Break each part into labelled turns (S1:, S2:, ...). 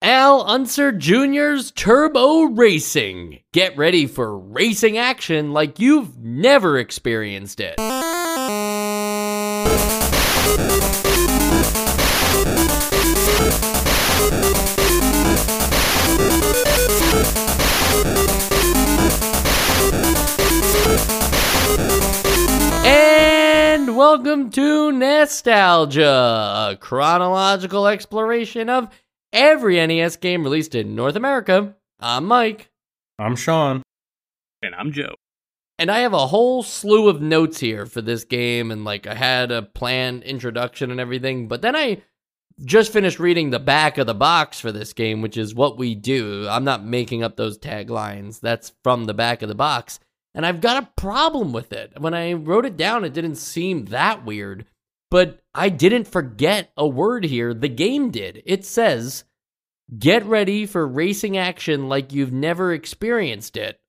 S1: Al Unser Jr.'s Turbo Racing. Get ready for racing action like you've never experienced it. And welcome to NEStalgia, a chronological exploration of every NES game released in North America. I'm Mike.
S2: I'm Sean.
S3: And I'm Joe.
S1: And I have a whole slew of notes here for this game, and like I had a planned introduction and everything, but then I just finished reading the back of the box for this game, which is what we do. I'm not making up those taglines, that's from the back of the box. And I've got a problem with it. When I wrote it down, it didn't seem that weird, but I didn't forget a word here. The game did. It says, Get ready for racing action like you've never experienced it.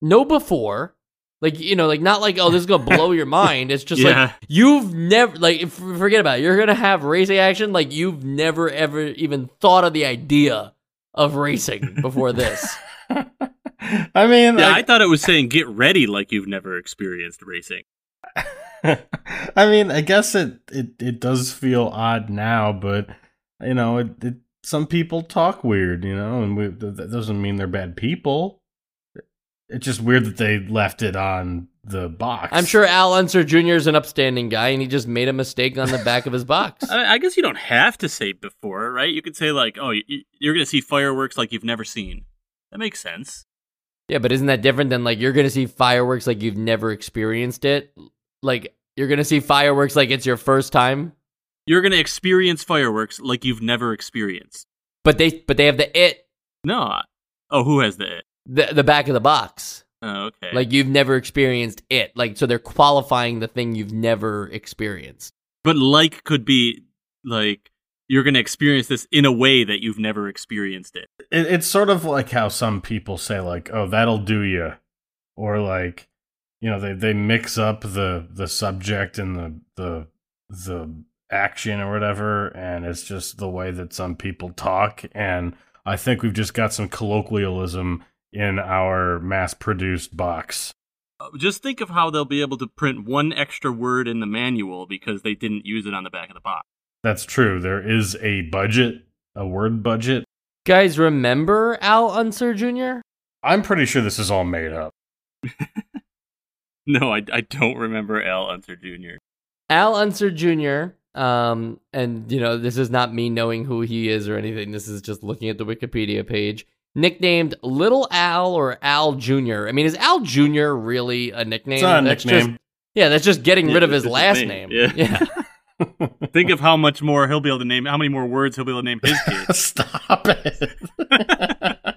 S1: No before. Like, you know, like not like, oh, this is going to blow your mind. It's just
S3: Yeah.
S1: like, you've never, like, f- forget about it. You're going to have racing action like you've never, ever even thought of the idea of racing before this.
S2: I mean,
S3: Yeah,
S2: I,
S3: I thought it was saying get ready like you've never experienced racing.
S2: I mean, I guess it, it it does feel odd now, but you know, it, it some people talk weird, you know, and we, that doesn't mean they're bad people. It's just weird that they left it on the box.
S1: I'm sure Al Unser Jr. is an upstanding guy and he just made a mistake on the back of his box.
S3: I, I guess you don't have to say before, right? You could say like, "Oh, y- y- you're going to see fireworks like you've never seen." That makes sense.
S1: Yeah, but isn't that different than like you're gonna see fireworks like you've never experienced it? Like you're gonna see fireworks like it's your first time,
S3: You're going to experience fireworks like you've never experienced.
S1: but they but they have the it
S3: No. Oh, who has the it?
S1: the the back of the box.
S3: Oh, okay.
S1: Like you've never experienced it. Like so they're qualifying the thing you've never experienced.
S3: but like could be like you're going to experience this in a way that you've never experienced it.
S2: it, it's sort of like how some people say, like, "Oh, that'll do you," or like, you know, they they mix up the the subject and the the the action or whatever, and it's just the way that some people talk. And I think we've just got some colloquialism in our mass produced box.
S3: Uh, Just think of how they'll be able to print one extra word in the manual because they didn't use it on the back of the box.
S2: That's true. There is a budget, a word budget.
S1: Guys, remember Al Unser Jr.?
S2: I'm pretty sure this is all made up.
S3: No, I, I don't remember Al Unser Jr.
S1: Al Unser Jr. Um, and you know, this is not me knowing who he is or anything. This is just looking at the Wikipedia page. Nicknamed Little Al or Al Jr. I mean, is Al Jr. really a nickname?
S2: It's not a
S1: That's
S2: nickname.
S1: Just, yeah, that's just getting
S3: Yeah,
S1: rid of his last
S3: name.
S1: name.
S3: Yeah. Think of how much more he'll be able to name, how many more words he'll be able to name his kids.
S2: Stop it.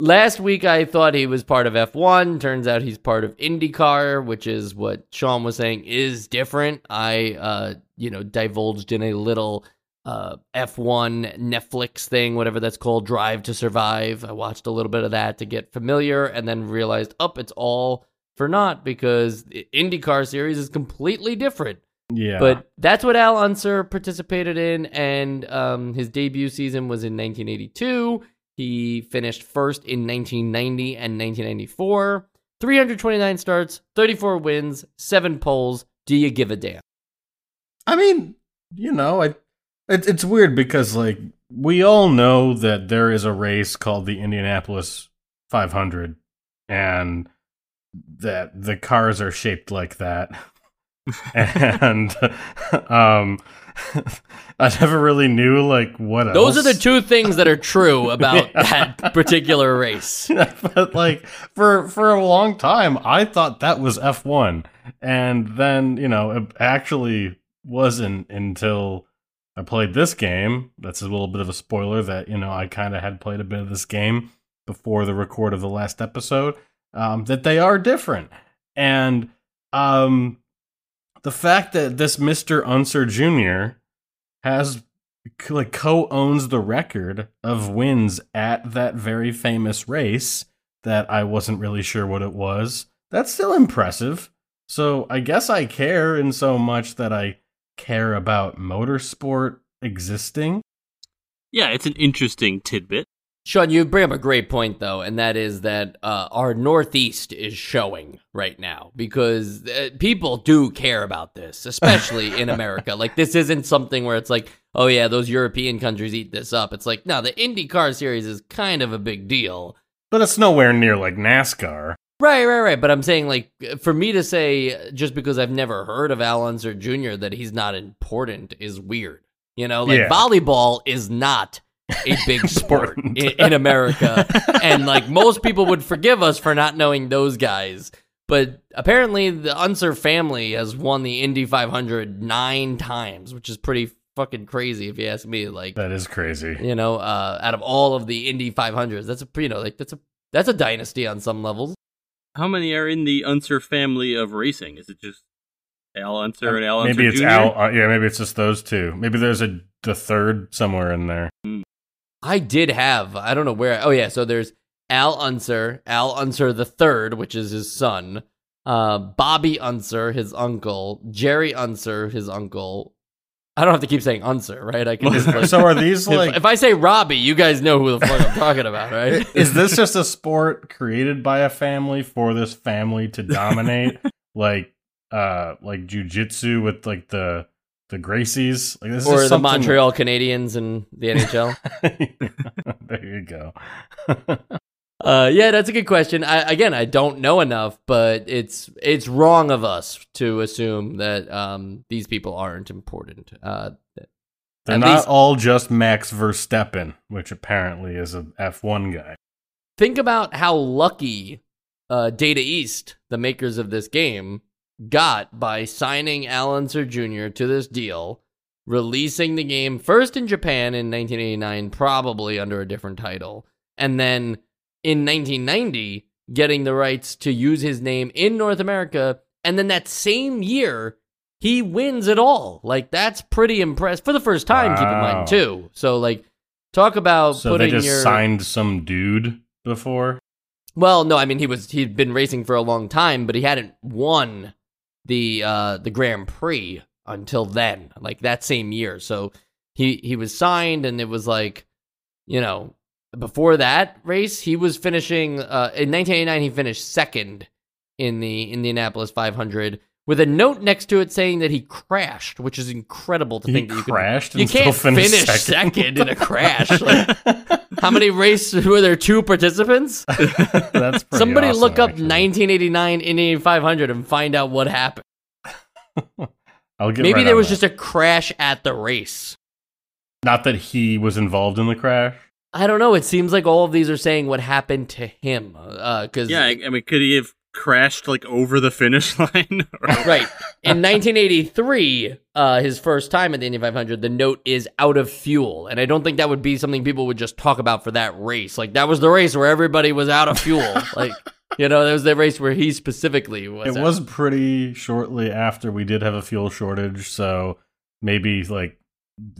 S1: Last week, I thought he was part of F1. Turns out he's part of IndyCar, which is what Sean was saying is different. I, uh, you know, divulged in a little uh, F1 Netflix thing, whatever that's called, Drive to Survive. I watched a little bit of that to get familiar and then realized, up, it's all for naught because the IndyCar series is completely different.
S2: yeah.
S1: But that's what Al Unser participated in, and um, his debut season was in 1982. He finished first in 1990 and 1994. 329 starts, 34 wins, seven poles. Do you give a damn?
S2: I mean, you know, I it, it's weird because like we all know that there is a race called the Indianapolis 500 and that the cars are shaped like that. and um I never really knew like what
S1: Those
S2: else.
S1: are the two things that are true about that particular race.
S2: but like for for a long time I thought that was F1 and then, you know, it actually wasn't until I played this game. That's a little bit of a spoiler that, you know, I kind of had played a bit of this game before the record of the last episode. Um, that they are different. And um the fact that this Mr. Unser Jr. has like co-owns the record of wins at that very famous race that I wasn't really sure what it was. That's still impressive. So I guess I care in so much that I care about motorsport existing.
S3: Yeah, it's an interesting tidbit.
S1: Sean, you bring up a great point, though, and that is that uh, our Northeast is showing right now because uh, people do care about this, especially in America. Like, this isn't something where it's like, oh, yeah, those European countries eat this up. It's like, no, the IndyCar series is kind of a big deal.
S2: But it's nowhere near like NASCAR.
S1: Right, right, right. But I'm saying, like, for me to say just because I've never heard of Al Unser Jr. that he's not important is weird. You know, like
S2: Yeah.
S1: volleyball is not a big sport in, in America, and like most people would forgive us for not knowing those guys. But apparently, the Unser family has won the Indy 500 nine times, which is pretty fucking crazy if you ask me. Like,
S2: That is crazy.
S1: you know, uh, out of all of the Indy 500s, that's a you know, like that's a that's a dynasty on some levels.
S3: How many are in the Unser family of racing? Is it just Al Unser and Al Unser
S2: maybe it's
S3: Jr.?
S2: Al. Uh, yeah, maybe it's just those two. Maybe there's a the third somewhere in there.
S1: I did have. I don't know where. Oh yeah, so there's Al Unser, Al Unser the third, which is his son. Uh, Bobby Unser, his uncle. Jerry Unser, his uncle. I don't have to keep saying Unser, right? I can just like,
S2: so are these
S1: if,
S2: like?
S1: if I say Robbie, you guys know who the fuck I'm talking about, right?
S2: is this just a sport created by a family for this family to dominate, like uh, like jujitsu with like the the Gracies, like this
S1: or the Montreal Canadiens and the NHL?
S2: there you go.
S1: Uh, yeah, that's a good question. I, again, I don't know enough, but it's it's wrong of us to assume that um, these people aren't important. Uh,
S2: They're not
S1: least-
S2: all just Max Verstappen, which apparently is a F1 guy.
S1: think about how lucky uh, Data East, the makers of this game, got by signing Al Unser Jr. to this deal, releasing the game first in Japan in 1989, probably under a different title, and then in 1990 getting the rights to use his name in North America, and then that same year he wins it all. Like that's pretty impressive for the first time. Keep in mind too. So like, talk about
S2: So
S1: putting
S2: they just
S1: your
S2: signed some dude before.
S1: well, no, I mean he was he'd been racing for a long time, but he hadn't won the uh the Grand Prix until then, like that same year. So he he was signed and it was like, you know, before that race, he was finishing uh in 1989 he finished second in the Indianapolis 500 with a note next to it saying that he crashed, which is incredible to
S2: He
S1: think that you could
S2: crashed
S1: you
S2: and still
S1: can't
S2: finished
S1: finish
S2: second.
S1: second in a crash. Like, how many races were there? Two participants?
S2: That's pretty
S1: Somebody
S2: awesome,
S1: look up
S2: actually.
S1: 1989 Indy 500 and find out what happened.
S2: I'll get
S1: Maybe
S2: right
S1: there was
S2: that.
S1: just a crash at the race.
S2: not that he was involved in the crash.
S1: I don't know. It seems like all of these are saying what happened to him. Uh, because
S3: Yeah, I, I mean, could he have crashed like over the finish line?
S1: Right in 1983, uh, his first time at the Indy 500, the note is out of fuel, and I don't think that would be something people would just talk about for that race. Like that was the race where everybody was out of fuel. like you know, that was the race where he specifically was.
S2: It
S1: out.
S2: was pretty shortly after we did have a fuel shortage, so maybe like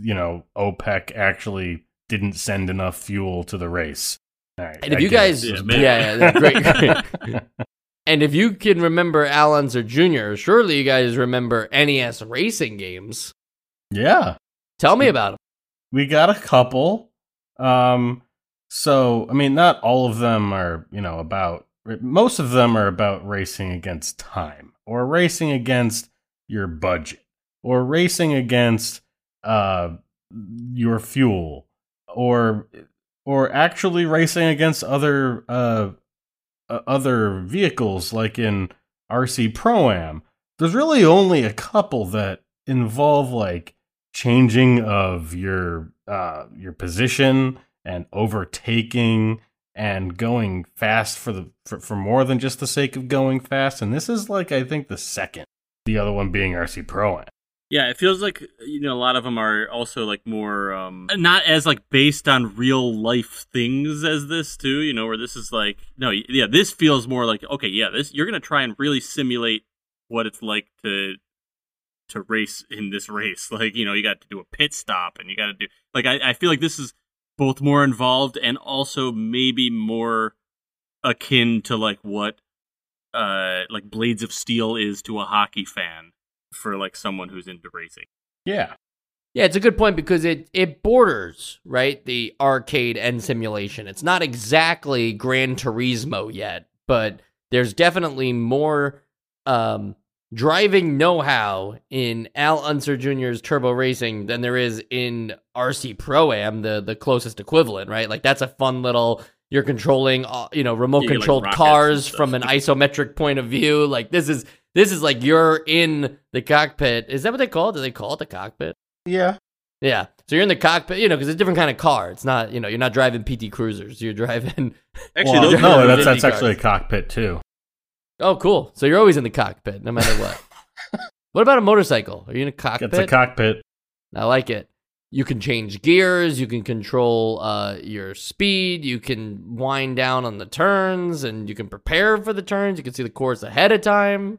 S2: you know OPEC actually didn't send enough fuel to the race. All right,
S1: And if
S2: I
S1: you
S2: get
S1: guys,
S2: it.
S3: Yeah,
S1: yeah, yeah, great, great. And if you can remember Al Unser Jr., surely you guys remember NES racing games.
S2: yeah,
S1: Tell me about them.
S2: we got a couple. Um, so I mean, not all of them are you know about. Most of them are about racing against time, or racing against your budget, or racing against uh your fuel. or or actually racing against other uh, uh, other vehicles like in RC Pro Am. There's really only a couple that involve like changing of your uh, your position and overtaking and going fast for the for, for more than just the sake of going fast. And this is like I think the second, the other one being RC Pro Am.
S3: Yeah, it feels like you know a lot of them are also like more um not as like based on real life things as this too. You know, where this is like no, yeah, this feels more like okay, yeah, this you're gonna try and really simulate what it's like to to race in this race. Like you know, you got to do a pit stop and you got to do like I, I feel like this is both more involved and also maybe more akin to like what uh like Blades of Steel is to a hockey fan for like someone who's into racing.
S2: Yeah.
S1: Yeah, it's a good point because it it borders right the arcade and simulation. It's not exactly Gran Turismo yet, but there's definitely more um, driving know-how in Al Unser Jr.'s Turbo Racing than there is in RC Pro Am, the the closest equivalent, right? Like that's a fun little. You're controlling, uh, you know, remote controlled
S3: like
S1: cars from an isometric point of view. Like this is this is like you're in the cockpit. Is that what they call it? Do they call it the cockpit?
S2: Yeah.
S1: Yeah. So you're in the cockpit, you know, because it's a different kind of car. It's not, you know, you're not driving PT Cruisers. You're driving.
S3: Actually,
S2: Well,
S3: those
S2: no, that's that's actually a cockpit too.
S1: Oh, cool. So you're always in the cockpit, no matter what. what about a motorcycle? Are you in a cockpit?
S2: It's a cockpit.
S1: I like it. You can change gears. You can control uh, your speed. You can wind down on the turns, and you can prepare for the turns. You can see the course ahead of time.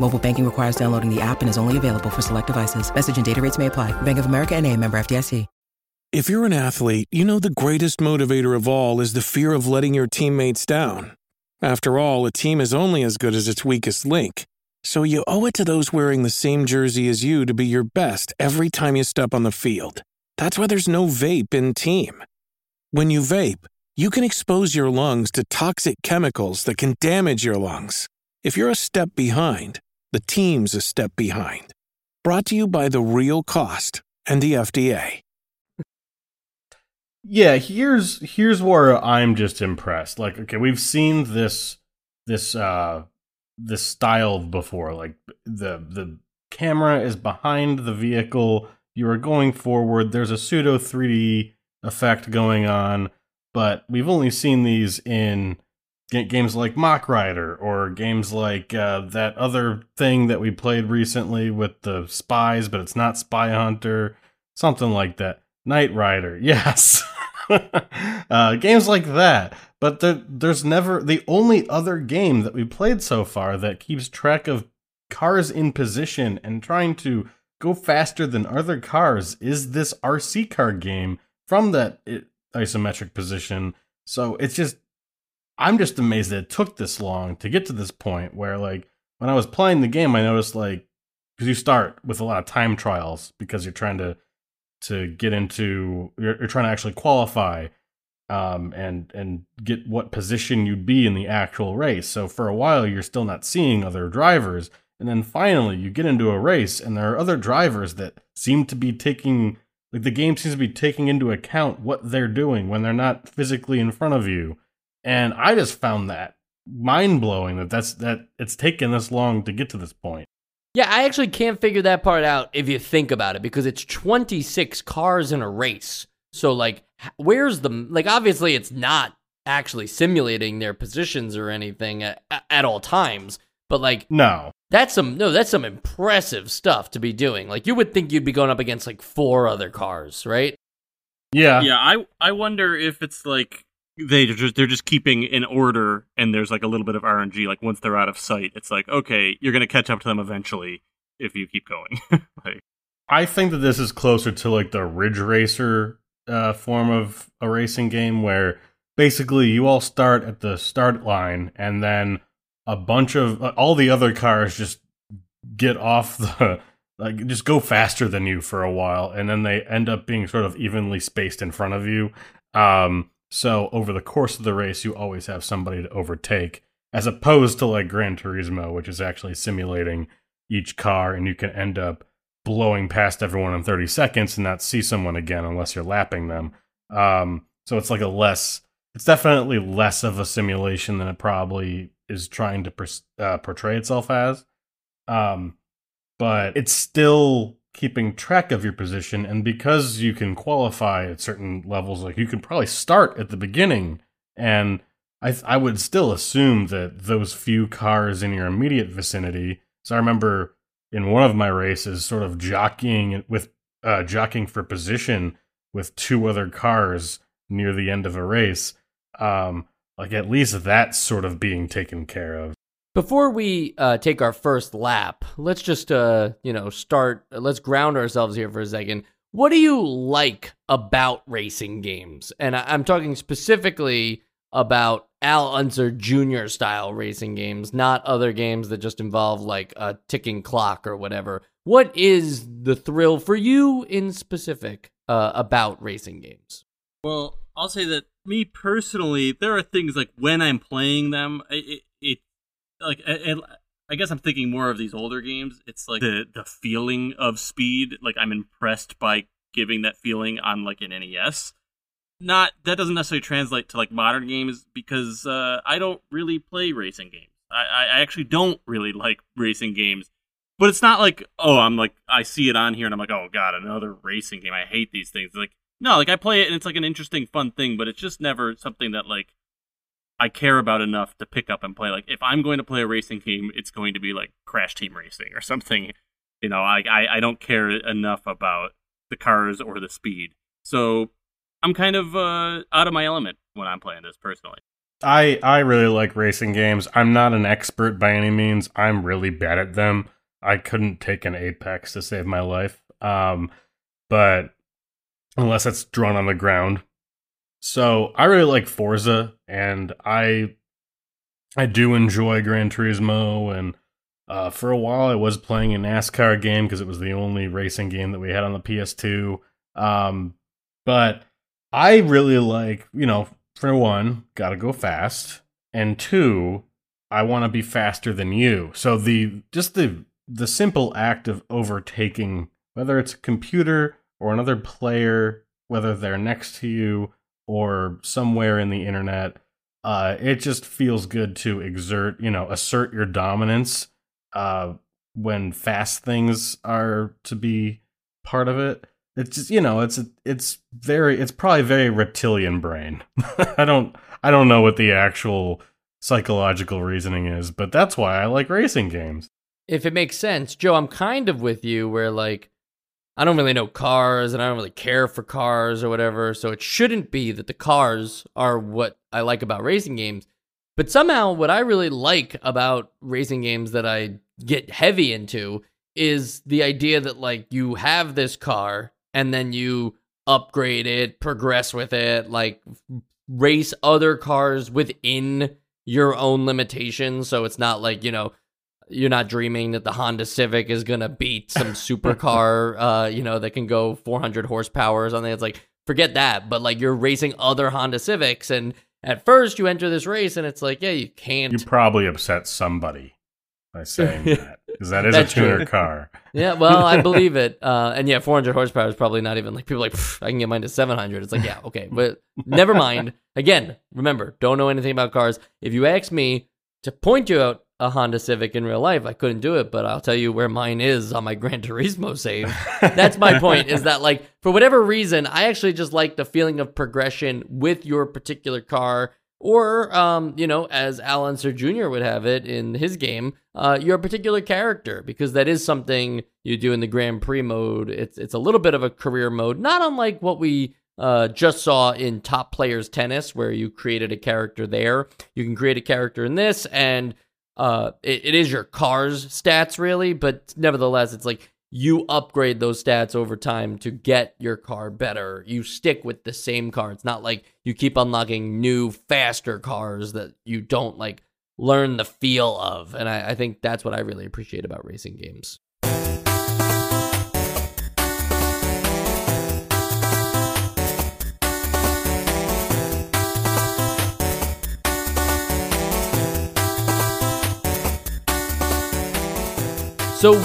S4: Mobile banking requires downloading the app and is only available for select devices. Message and data rates may apply. Bank of America and a member FDIC.
S5: If you're an athlete, you know the greatest motivator of all is the fear of letting your teammates down. After all, a team is only as good as its weakest link. So you owe it to those wearing the same jersey as you to be your best every time you step on the field. That's why there's no vape in team. When you vape, you can expose your lungs to toxic chemicals that can damage your lungs. If you're a step behind, the team's a step behind. Brought to you by The Real Cost and the FDA.
S2: Yeah, here's here's where I'm just impressed. Like, okay, we've seen this this uh this style before. Like the the camera is behind the vehicle. You are going forward. There's a pseudo 3D effect going on, but we've only seen these in games like Mach Rider or games like uh, that other thing that we played recently with the spies, but it's not Spy Hunter, something like that. Knight Rider, yes. uh, games like that. But there, there's never the only other game that we played so far that keeps track of cars in position and trying to go faster than other cars is this RC car game from that isometric position. So it's just, I'm just amazed that it took this long to get to this point where, like, when I was playing the game, I noticed, like, because you start with a lot of time trials because you're trying to to get into you're, you're trying to actually qualify um and and get what position you'd be in the actual race. So for a while you're still not seeing other drivers. And then finally you get into a race and there are other drivers that seem to be taking like the game seems to be taking into account what they're doing when they're not physically in front of you and i just found that mind-blowing that that's that it's taken this long to get to this point
S1: Yeah, I actually can't figure that part out if you think about it because it's 26 cars in a race. So like where's the like obviously it's not actually simulating their positions or anything at, at all times, but like
S2: no
S1: that's some no, that's some impressive stuff to be doing. Like you would think you'd be going up against like four other cars, right?
S2: yeah
S3: yeah, I I wonder if it's like they just they're just keeping in order, and there's like a little bit of RNG. Like once they're out of sight, it's like okay, you're gonna catch up to them eventually if you keep going. like,
S2: I think that this is closer to like the Ridge Racer uh, form of a racing game where basically you all start at the start line and then a bunch of uh, all the other cars just get off the like just go faster than you for a while and then they end up being sort of evenly spaced in front of you um so over the course of the race you always have somebody to overtake as opposed to like Gran Turismo which is actually simulating each car and you can end up blowing past everyone in 30 seconds and not see someone again unless you're lapping them um so it's like a less it's definitely less of a simulation than it probably is trying to uh, portray itself as. Um, but it's still keeping track of your position, and because you can qualify at certain levels, like you can probably start at the beginning, and I I would still assume that those few cars in your immediate vicinity. So I remember in one of my races, sort of jockeying with uh, jockeying for position with two other cars near the end of a race. Um, like at least that's sort of being taken care of.
S1: Before we uh, take our first lap, let's just uh, you know start. Let's ground ourselves here for a second. What do you like about racing games? And I- am talking specifically about Al Unser Jr. style racing games, not other games that just involve like a ticking clock or whatever. What is the thrill for you in specific uh, about racing games?
S3: Well, I'll say that me personally, there are things like when I'm playing them, it, like it, I guess I'm thinking more of these older games. It's like the the feeling of speed. Like I'm impressed by giving that feeling on like an NES. Not that doesn't necessarily translate to like modern games because uh, I don't really play racing games. I, I actually don't really like racing games. But it's not like oh I'm like I see it on here and I'm like oh god another racing game. I hate these things. Like no, like I play it and it's like an interesting, fun thing, but it's just never something that like I care about enough to pick up and play. Like if I'm going to play a racing game, it's going to be like Crash Team Racing or something. You know, I I, I don't care enough about the cars or the speed. So I'm kind of uh, out of my element when I'm playing this personally.
S2: I I really like racing games. I'm not an expert by any means. I'm really bad at them. I couldn't take an Apex to save my life. Um, but unless it's drawn on the ground. So I really like Forza, and I I do enjoy Gran Turismo, and uh, for a while I was playing a NASCAR game because it was the only racing game that we had on the PS2. Um, but I really like, you know, for one, gotta go fast, and two, I want to be faster than you. So the just the the simple act of overtaking, whether it's a computer or another player, whether they're next to you or somewhere in the internet, uh, it just feels good to exert, you know, assert your dominance uh, when fast things are to be part of it. It's just, you know, it's it's very it's probably very reptilian brain. I don't I don't know what the actual psychological reasoning is, but that's why I like racing games.
S1: If it makes sense, Joe, I'm kind of with you where like I don't really know cars and I don't really care for cars or whatever. So it shouldn't be that the cars are what I like about racing games. But somehow, what I really like about racing games that I get heavy into is the idea that, like, you have this car and then you upgrade it, progress with it, like, race other cars within your own limitations. So it's not like, you know, you're not dreaming that the Honda Civic is gonna beat some supercar, uh, you know, that can go 400 horsepower or something. It's like forget that. But like you're racing other Honda Civics, and at first you enter this race, and it's like, yeah, you can't.
S2: You probably upset somebody by saying that because that is a tuner true. car.
S1: Yeah, well, I believe it. Uh, and yeah, 400 horsepower is probably not even like people like I can get mine to 700. It's like yeah, okay, but never mind. Again, remember, don't know anything about cars. If you ask me to point you out a Honda Civic in real life. I couldn't do it, but I'll tell you where mine is on my Gran Turismo save. That's my point is that like for whatever reason, I actually just like the feeling of progression with your particular car or um, you know, as Al Unser Jr. would have it in his game, uh, your particular character, because that is something you do in the Grand Prix mode. It's it's a little bit of a career mode, not unlike what we uh, just saw in Top Players Tennis, where you created a character there. You can create a character in this, and uh, it, it is your car's stats really, but nevertheless, it's like you upgrade those stats over time to get your car better. You stick with the same car. It's not like you keep unlocking new, faster cars that you don't like learn the feel of. And I, I think that's what I really appreciate about racing games. So,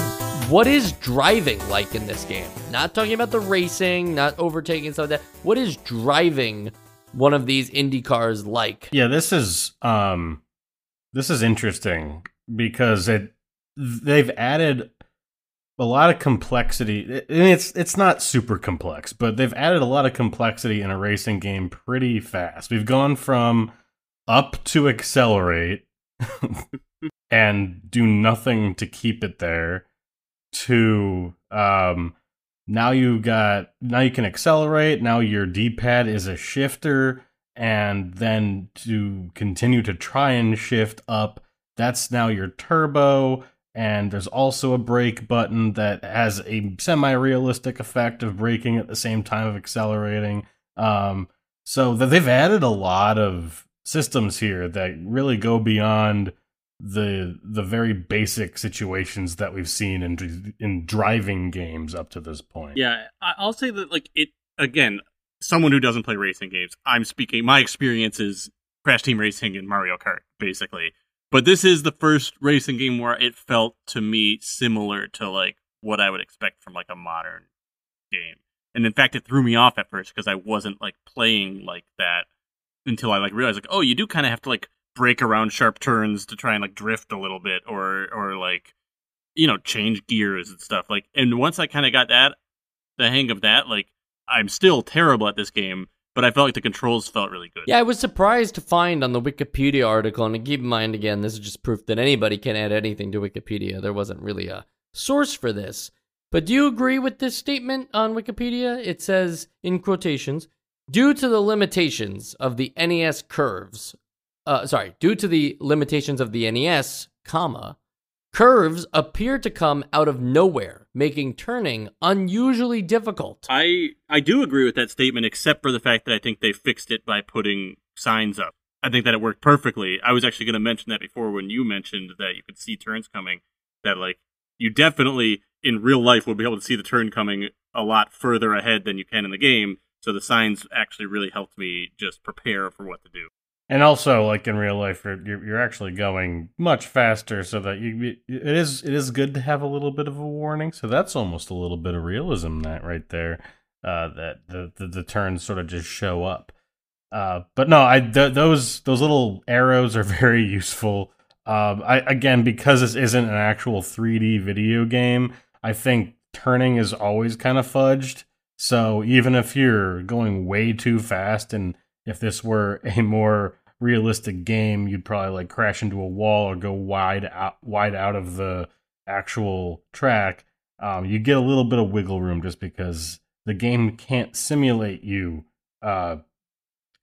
S1: what is driving like in this game? Not talking about the racing, not overtaking stuff like that. What is driving one of these Indy cars like?
S2: Yeah, this is um this is interesting because it they've added a lot of complexity. And it's it's not super complex, but they've added a lot of complexity in a racing game pretty fast. We've gone from up to accelerate and do nothing to keep it there to um now you got now you can accelerate now your d-pad is a shifter and then to continue to try and shift up that's now your turbo and there's also a brake button that has a semi-realistic effect of braking at the same time of accelerating um so that they've added a lot of systems here that really go beyond the the very basic situations that we've seen in in driving games up to this point.
S3: Yeah, I'll say that like it again, someone who doesn't play racing games, I'm speaking my experience is Crash Team Racing and Mario Kart basically. But this is the first racing game where it felt to me similar to like what I would expect from like a modern game. And in fact, it threw me off at first because I wasn't like playing like that until I like realized like, oh, you do kind of have to like break around sharp turns to try and like drift a little bit or or like you know change gears and stuff like and once i kind of got that the hang of that like i'm still terrible at this game but i felt like the controls felt really good.
S1: Yeah i was surprised to find on the wikipedia article and keep in mind again this is just proof that anybody can add anything to wikipedia. There wasn't really a source for this. But do you agree with this statement on wikipedia? It says in quotations Due to the limitations of the NES curves, uh, sorry, due to the limitations of the NES, comma, curves appear to come out of nowhere, making turning unusually difficult.
S3: I I do agree with that statement, except for the fact that I think they fixed it by putting signs up. I think that it worked perfectly. I was actually going to mention that before when you mentioned that you could see turns coming. That like you definitely in real life will be able to see the turn coming a lot further ahead than you can in the game. So the signs actually really helped me just prepare for what to do.
S2: And also, like in real life, you're you're actually going much faster, so that you it is it is good to have a little bit of a warning. So that's almost a little bit of realism that right there, uh, that the, the the turns sort of just show up. Uh, but no, I th- those those little arrows are very useful. Um, I again because this isn't an actual 3D video game, I think turning is always kind of fudged. So even if you're going way too fast and if this were a more realistic game, you'd probably like crash into a wall or go wide out wide out of the actual track. Um, you get a little bit of wiggle room just because the game can't simulate you uh,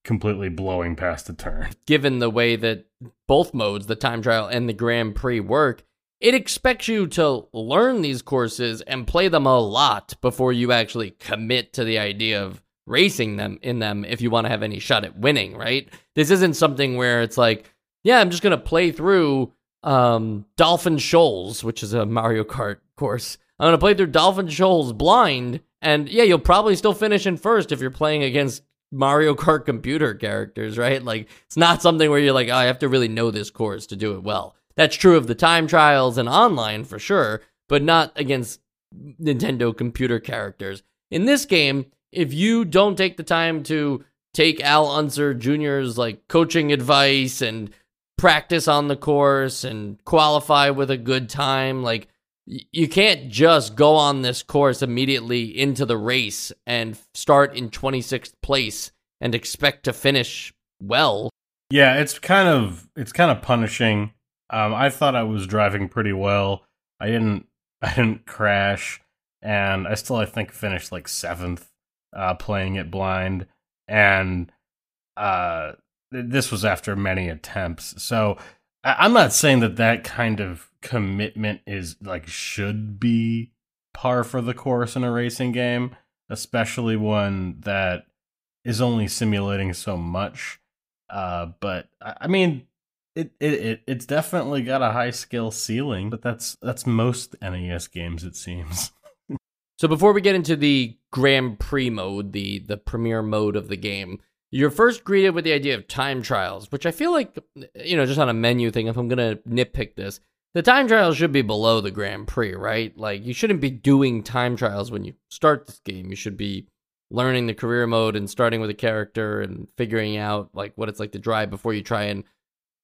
S2: completely blowing past a turn.
S1: Given the way that both modes, the time trial and the Grand Prix, work, it expects you to learn these courses and play them a lot before you actually commit to the idea of racing them in them if you want to have any shot at winning, right? This isn't something where it's like, yeah, I'm just going to play through um, Dolphin Shoals, which is a Mario Kart course. I'm going to play through Dolphin Shoals blind, and yeah, you'll probably still finish in first if you're playing against Mario Kart computer characters, right? Like, it's not something where you're like, oh, I have to really know this course to do it well. That's true of the time trials and online for sure, but not against Nintendo computer characters. In this game, if you don't take the time to take Al Unser Jr.'s like coaching advice and practice on the course and qualify with a good time, like you can't just go on this course immediately into the race and start in 26th place and expect to finish well.
S2: Yeah, it's kind of it's kind of punishing. Um, I thought I was driving pretty well. I didn't I didn't crash, and I still I think finished like seventh uh, playing it blind, and uh, this was after many attempts. So I'm not saying that that kind of commitment is like should be par for the course in a racing game, especially one that is only simulating so much. Uh, but I mean, it, it, it it's definitely got a high skill ceiling, but that's that's most NES games it seems.
S1: So before we get into the Grand Prix mode, the the premier mode of the game, you're first greeted with the idea of time trials, which I feel like you know, just on a menu thing, if I'm gonna nitpick this, the time trials should be below the Grand Prix, right? Like you shouldn't be doing time trials when you start this game. You should be learning the career mode and starting with a character and figuring out like what it's like to drive before you try and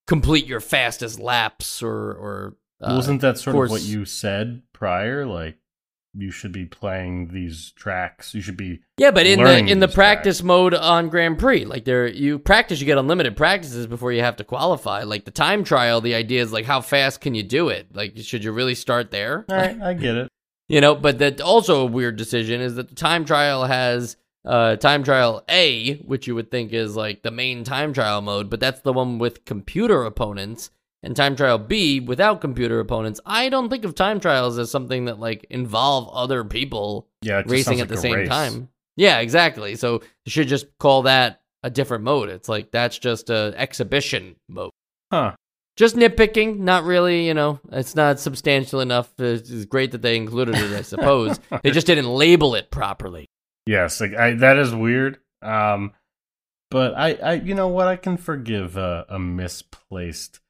S1: complete your fastest laps or or uh,
S2: Wasn't that sort
S1: course-
S2: of what you said prior? Like you should be playing these tracks. You should be
S1: Yeah, but in the in the practice mode on Grand Prix, like there you practice, you get unlimited practices before you have to qualify. Like the time trial, the idea is like how fast can you do it? Like should you really start there?
S2: All right, I get it.
S1: You know, but that also a weird decision is that the time trial has uh time trial A, which you would think is like the main time trial mode, but that's the one with computer opponents. And time trial B without computer opponents. I don't think of time trials as something that like involve other people
S2: Yeah,
S1: racing
S2: sounds
S1: at the
S2: like
S1: same
S2: race.
S1: time. Yeah, exactly. So you should just call that a different mode. It's like that's just a exhibition mode.
S2: Huh.
S1: Just nitpicking, not really, you know, it's not substantial enough. It's it's great that they included it, I suppose. they just didn't label it properly.
S2: Yes, like I, that is weird. Um, but I, I, you know what? I can forgive a, a misplaced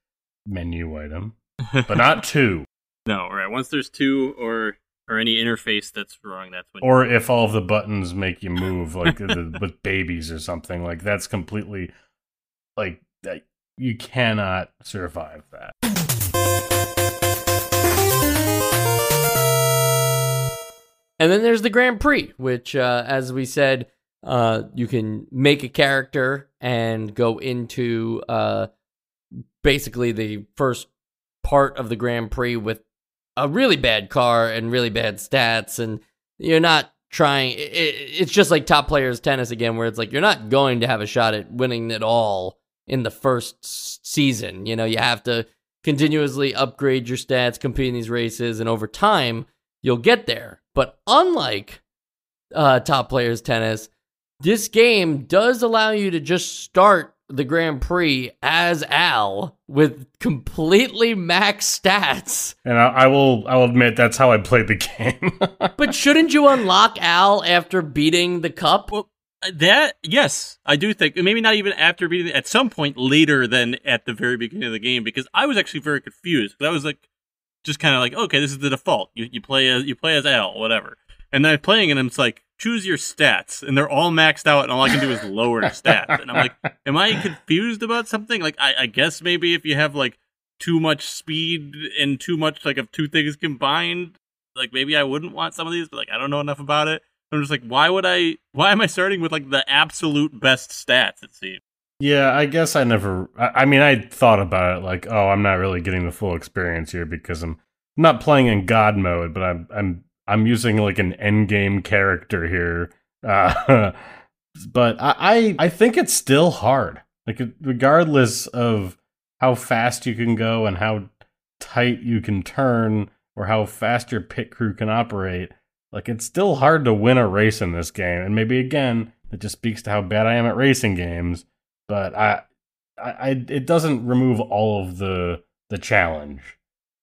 S2: menu item, but not two.
S3: No, right. Once there's two or or any interface that's wrong, that's when.
S2: Or if all of the buttons make you move, like the, with babies or something, like that's completely like that. You cannot survive that.
S1: And then there's the Grand Prix, which, uh, as we said, uh, you can make a character and go into uh, basically the first part of the Grand Prix with a really bad car and really bad stats, and you're not trying. It, it- it's just like top players tennis again, where it's like you're not going to have a shot at winning it all in the first season. You know, you have to continuously upgrade your stats, compete in these races, and over time you'll get there. But unlike uh, top players tennis, this game does allow you to just start the Grand Prix as Al with completely max stats.
S2: And I, I will, I will admit that's how I played the game.
S1: But shouldn't you unlock Al after beating the cup?
S3: Well, that yes, I do think maybe not even after beating it, at some point later than at the very beginning of the game because I was actually very confused. I was like, just kind of like, okay, this is the default. You you play as you play as Al, whatever. And then I'm playing and it's like, choose your stats, and they're all maxed out, and all I can do is lower stats. And I'm like, am I confused about something? Like, I, I guess maybe if you have like too much speed and too much like of two things combined, like maybe I wouldn't want some of these, but like I don't know enough about it. I'm just like, why would I? Why am I starting with like the absolute best stats? It seems.
S2: Yeah, I guess I never. I, I mean, I thought about it like, oh, I'm not really getting the full experience here because I'm not playing in God mode, but I'm I'm I'm using like an end game character here. Uh, but I, I I think it's still hard. Like regardless of how fast you can go and how tight you can turn or how fast your pit crew can operate, like it's still hard to win a race in this game. And maybe again, it just speaks to how bad I am at racing games but I, I, I, it doesn't remove all of the the challenge.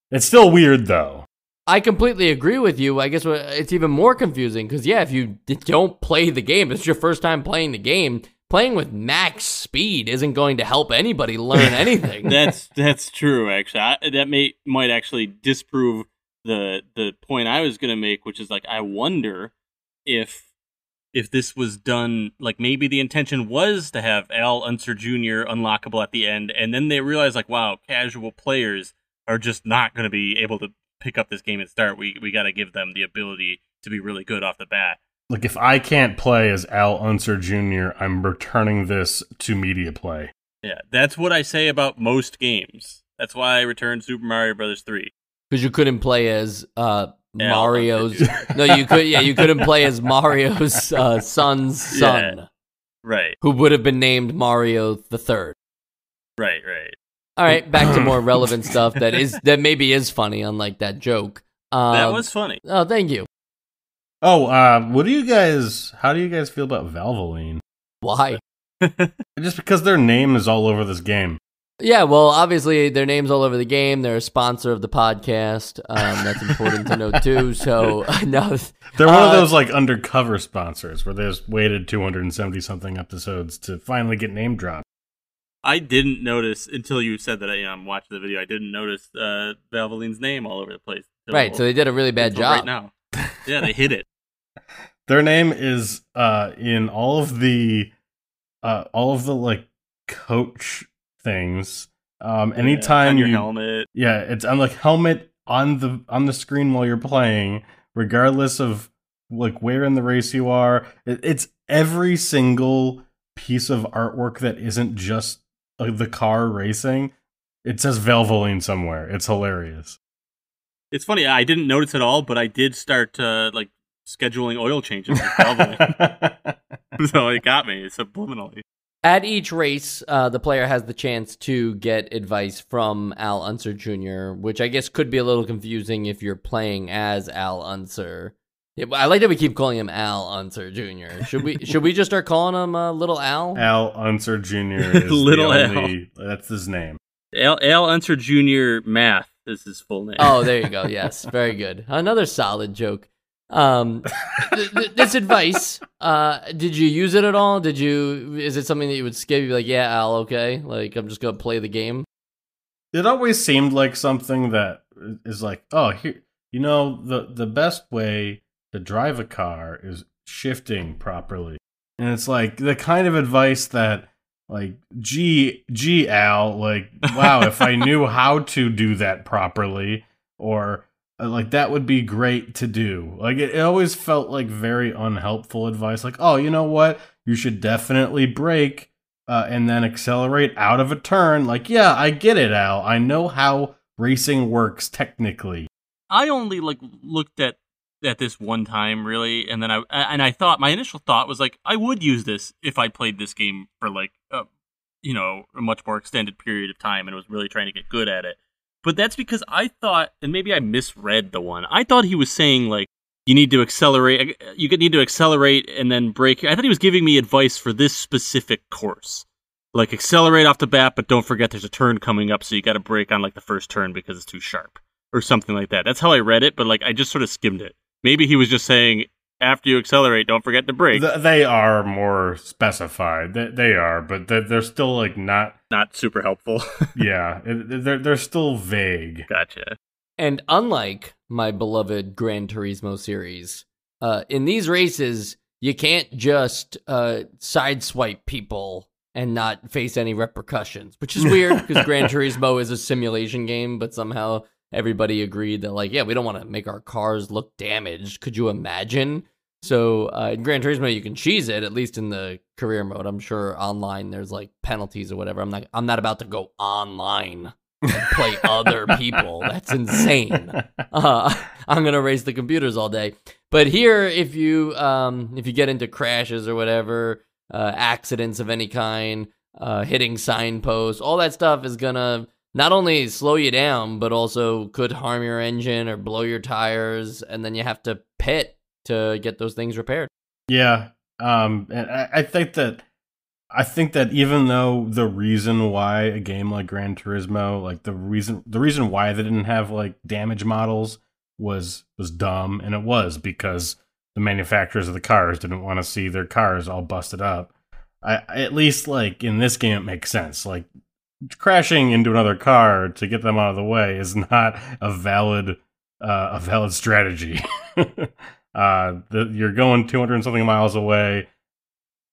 S2: It's still weird though.
S1: I completely agree with you. I guess it's even more confusing because, yeah, if you don't play the game, it's your first time playing the game. Playing with max speed isn't going to help anybody learn anything.
S3: That's that's true. Actually, I, that may might actually disprove the the point I was going to make, which is like I wonder if if this was done like maybe the intention was to have Al Unser Jr. unlockable at the end, and then they realized like wow, casual players are just not going to be able to pick up this game and start. We we got to give them the ability to be really good off the bat.
S2: Like if I can't play as Al Unser Jr., I'm returning this to media play.
S3: Yeah, that's what I say about most games. That's why I returned Super Mario Brothers three.
S1: because you couldn't play as uh,
S3: Yeah,
S1: Mario's. no, you could. Yeah, you couldn't play as Mario's uh, son's son,
S3: Yeah. Right,
S1: who would have been named Mario the Third.
S3: right, right.
S1: All right, back to more relevant stuff that is that maybe is funny, unlike that joke. Um,
S3: that was funny.
S1: Oh, thank you.
S2: Oh, uh, what do you guys? How do you guys feel about Valvoline?
S1: Why?
S2: Just because their name is all over this game.
S1: Yeah, well, obviously their names all over the game. They're a sponsor of the podcast. Um, that's important to note too. So no,
S2: They're one
S1: uh,
S2: of those like undercover sponsors where they just waited 270 something episodes to finally get name dropped.
S3: I didn't notice until you said that. I, you know, I'm watching the video. I didn't notice uh, Valvoline's name all over the place.
S1: right. So they did a really bad job.
S3: right now. Yeah, they hit it.
S2: Their name is uh in all of the uh all of the like coach things. Um anytime
S3: on your
S2: you
S3: helmet.
S2: Yeah, it's on like helmet on the on the screen while you're playing, regardless of like where in the race you are. It, it's every single piece of artwork that isn't just like the car racing. It says Valvoline somewhere. It's hilarious.
S3: It's funny. I didn't notice at all, but I did start uh, like scheduling oil changes. so it got me subliminally.
S1: At each race, uh, the player has the chance to get advice from Al Unser Jr., which I guess could be a little confusing if you're playing as Al Unser. Yeah, but I like that we keep calling him Al Unser Jr. Should we should we just start calling him uh, Little Al?
S2: Al Unser Jr. is
S3: Little
S2: the
S3: Al.
S2: That's his name.
S3: Al, Al Unser Jr. Math is his full name.
S1: Oh, there you go. Yes, very good. Another solid joke. Um, th- th- this advice, uh, did you use it at all? Did you? Is it something that you would skip? You'd be like, yeah, Al, okay. Like, I'm just gonna play the game.
S2: It always seemed like something that is like, oh, here, you know, the the best way to drive a car is shifting properly, and it's like the kind of advice that, like, gee, gee, Al, like, wow, if I knew how to do that properly, or uh, like that would be great to do. Like, it, it always felt like very unhelpful advice. Like, oh, you know what, you should definitely brake uh, and then accelerate out of a turn. Like, yeah, I get it, Al. I know how racing works technically.
S3: I only like looked at at this one time really, and then I and I thought my initial thought was like I would use this if I played this game for like a you know a much more extended period of time and was really trying to get good at it. But that's because I thought, and maybe I misread the one. I thought he was saying like you need to accelerate. You need to accelerate and then break I thought he was giving me advice for this specific course. Like accelerate off the bat, but don't forget there's a turn coming up, so you got to break on like the first turn because it's too sharp or something like that. That's how I read it, but like I just sort of skimmed it. Maybe he was just saying after you accelerate, don't forget to brake.
S2: Th- they are more specified. They, they are, but they're, they're still like not.
S3: Not super helpful.
S2: Yeah, they're they're still vague.
S3: gotcha.
S1: And unlike my beloved Gran Turismo series, uh, in these races, you can't just uh, sideswipe people and not face any repercussions, which is weird because Gran Turismo is a simulation game, but somehow everybody agreed that, like, yeah, we don't want to make our cars look damaged. Could you imagine? So uh, in Gran Turismo, you can cheese it at least in the career mode. I'm sure online there's like penalties or whatever. I'm not. I'm not about to go online and play other people. That's insane. Uh, I'm gonna race the computers all day. But here, if you um, if you get into crashes or whatever, uh, accidents of any kind, uh, hitting signposts, all that stuff is gonna not only slow you down, but also could harm your engine or blow your tires, and then you have to pit to get those things repaired.
S2: Yeah, um, and I, think that I think that even though the reason why a game like Gran Turismo, like the reason the reason why they didn't have like damage models was was dumb, and it was because the manufacturers of the cars didn't want to see their cars all busted up. I at least like in this game it makes sense. Like crashing into another car to get them out of the way is not a valid uh, a valid strategy. uh, the, you're going 200 and something miles away,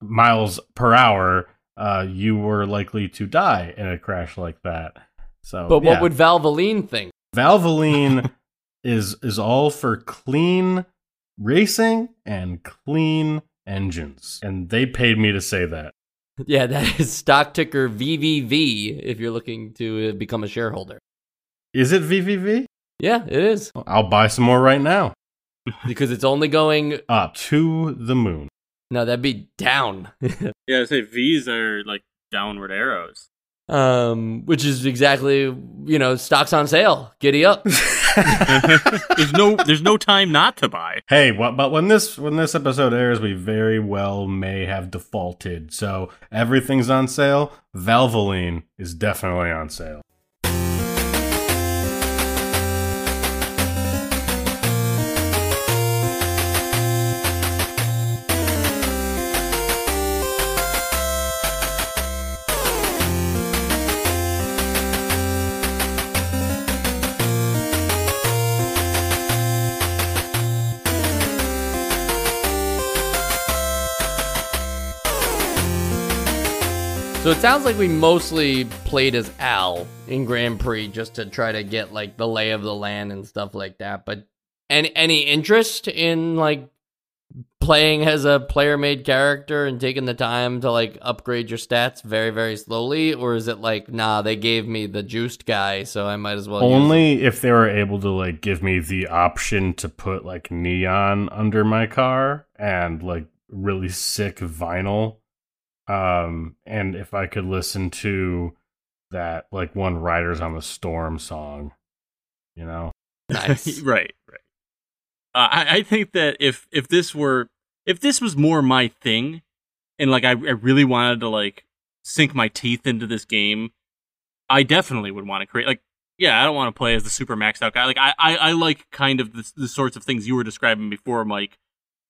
S2: miles per hour. Uh, you were likely to die in a crash like that. So,
S1: But
S2: yeah.
S1: what would Valvoline think?
S2: Valvoline is is all for clean racing and clean engines, and they paid me to say that.
S1: Yeah, that is stock ticker VVV if you're looking to uh, become a shareholder.
S2: Is it VVV?
S1: Yeah, it is.
S2: I'll buy some more right now.
S1: Because it's only going.
S2: Up to the moon.
S1: No, that'd be down.
S3: Yeah, I say V's are like downward arrows.
S1: Um, which is exactly you know stocks on sale. Giddy up.
S3: there's no there's no time not to buy.
S2: Hey, what, but when this when this episode airs, we very well may have defaulted. So everything's on sale. Valvoline is definitely on sale.
S1: So it sounds like we mostly played as Al in Grand Prix just to try to get like the lay of the land and stuff like that. But any any interest in like playing as a player made character and taking the time to like upgrade your stats very very slowly or is it like nah they gave me the juiced guy so I might as well
S2: Only if they were able to like give me the option to put like neon under my car and like really sick vinyl um, and if I could listen to that, like one Riders on the Storm song, you know?
S1: Nice.
S3: right, right. Uh, I, I think that if if this were if this was more my thing, and like I, I really wanted to like sink my teeth into this game, I definitely would want to create like yeah, I don't want to play as the super maxed out guy. Like I, I, I like kind of the, the sorts of things you were describing before, Mike.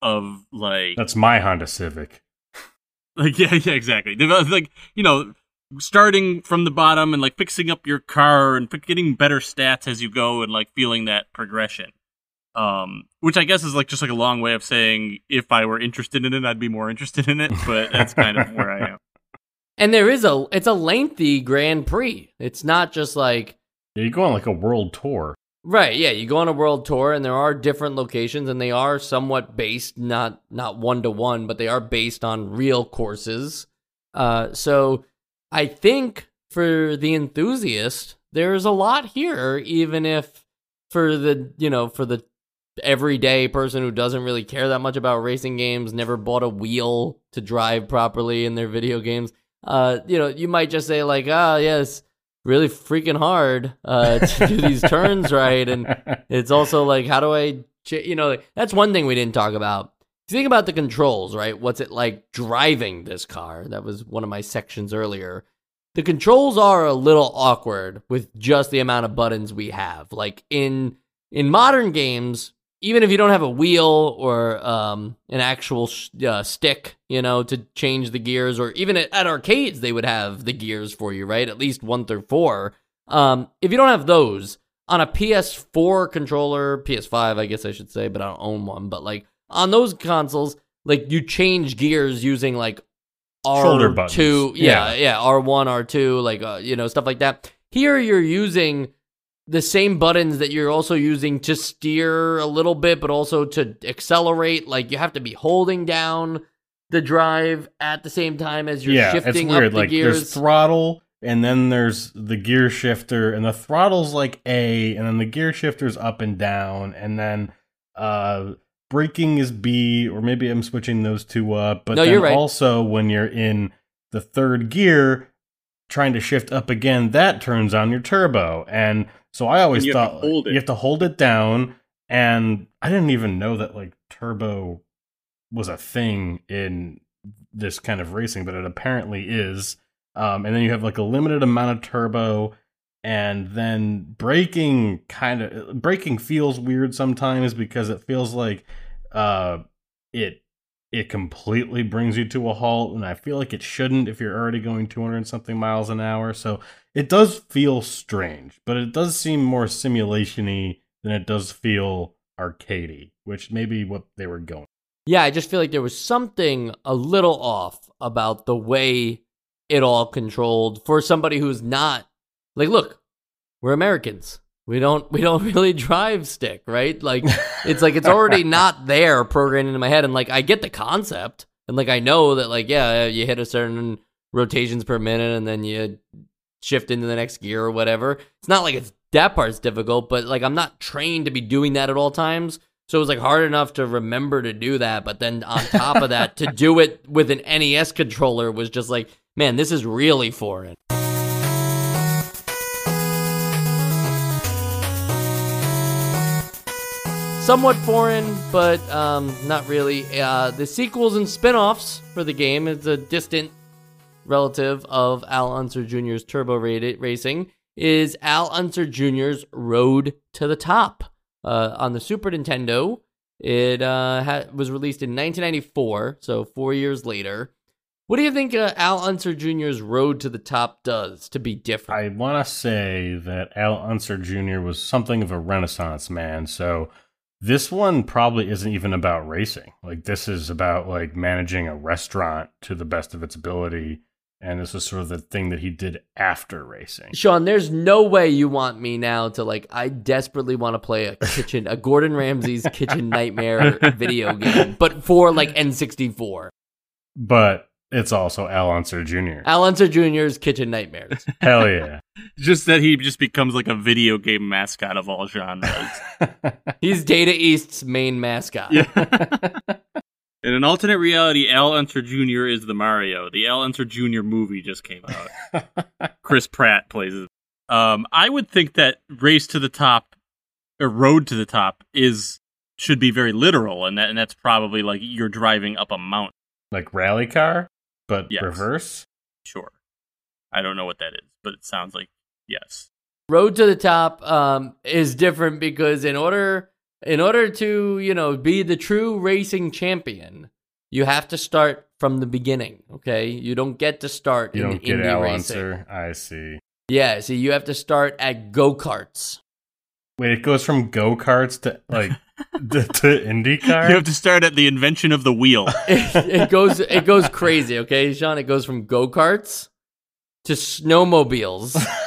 S3: Of like
S2: that's my Honda Civic.
S3: Like yeah, yeah, exactly. Like you know, starting from the bottom and like fixing up your car and getting better stats as you go and like feeling that progression. Um, which I guess is like just like a long way of saying if I were interested in it, I'd be more interested in it. But that's kind of where I am.
S1: And there is a it's a lengthy Grand Prix. It's not just like
S2: yeah, you go on like a world tour.
S1: Right, yeah, you go on a world tour and there are different locations and they are somewhat based not not one to one, but they are based on real courses. Uh so I think for the enthusiast, there's a lot here even if for the, you know, for the everyday person who doesn't really care that much about racing games, never bought a wheel to drive properly in their video games. Uh, you know, you might just say like, ah, yes, really freaking hard uh, to do these turns right. And it's also like, how do I, you know, that's one thing we didn't talk about. If you think about the controls, right? What's it like driving this car? That was one of my sections earlier. The controls are a little awkward with just the amount of buttons we have. Like in in modern games, even if you don't have a wheel or um, an actual sh- uh, stick, you know, to change the gears, or even at, at, arcades, they would have the gears for you, right? At least one through four. Um, if you don't have those on a PS4 controller, PS5, I guess I should say, but I don't own one. But like on those consoles, like you change gears using like R two, yeah, yeah, yeah, R one, R two, like uh, you know stuff like that. Here you're using the same buttons that you're also using to steer a little bit, but also to accelerate. Like you have to be holding down the drive at the same time as you're shifting.
S2: yeah,
S1: shifting
S2: it's weird.
S1: up the
S2: like
S1: gears.
S2: there's throttle and then there's the gear shifter and the throttle's like A and then the gear shifter's up and down and then uh braking is B or maybe I'm switching those two up. But
S1: no,
S2: then
S1: you're right.
S2: also when you're in the third gear trying to shift up again, that turns on your turbo. And so I always
S3: you
S2: thought
S3: it.
S2: you have to hold it down. And I didn't even know that like turbo was a thing in this kind of racing, but it apparently is. Um, and then you have like a limited amount of turbo, and then braking kind of braking feels weird sometimes because it feels like uh, it it completely brings you to a halt, and I feel like it shouldn't if you're already going 200 something miles an hour. So it does feel strange, but it does seem more simulationy than it does feel arcadey, which may be what they were going.
S1: Yeah, I just feel like there was something a little off about the way it all controlled for somebody who's not like look, we're Americans. We don't we don't really drive stick, right? Like it's like it's already not there programmed into my head and like I get the concept and like I know that like yeah, you hit a certain rotations per minute and then you shift into the next gear or whatever. It's not like it's that part's difficult, but like I'm not trained to be doing that at all times. So it was like hard enough to remember to do that, but then on top of that, to do it with an NES controller was just like, man, this is really foreign. somewhat foreign, but um, not really. Uh, the sequels and spin offs for the game is a distant relative of Al Unser Jr.'s Turbo Racing is Al Unser Jr.'s Road to the Top. Uh, on the Super Nintendo, it uh, ha- was released in 1994, so four years later. What do you think uh, Al Unser Jr.'s Road to the Top does to be different?
S2: I want to say that Al Unser Jr. was something of a renaissance man. So this one probably isn't even about racing. Like this is about like managing a restaurant to the best of its ability. And this was sort of the thing that he did after racing.
S1: Sean, there's no way you want me now to like. I desperately want to play a kitchen, a Gordon Ramsay's Kitchen Nightmare video game, but for like N64.
S2: But it's also Al Unser Jr.
S1: Al Unser Jr.'s Kitchen Nightmares.
S2: Hell yeah.
S3: just that he just becomes like a video game mascot of all genres.
S1: He's Data East's main mascot.
S3: Yeah. In an alternate reality, Al Unser Jr. is the Mario. The Al Unser Jr. movie just came out. Chris Pratt plays it. Um, I would think that Race to the Top or Road to the Top is should be very literal, and that and that's probably like you're driving up a mountain.
S2: Like rally car, but
S3: Yes.
S2: reverse.
S3: Sure. I don't know what that is, but it sounds like yes.
S1: Road to the Top um, is different because in order in order to you know be the true racing champion, you have to start from the beginning. Okay, you don't get to start
S2: You
S1: in
S2: don't get Indy
S1: racing.
S2: I see.
S1: Yeah, see, you have to start at go karts.
S2: Wait, it goes from go karts to like to, to IndyCar.
S3: You have to start at the invention of the wheel.
S1: it goes it goes crazy. Okay, Sean, it goes from go karts to snowmobiles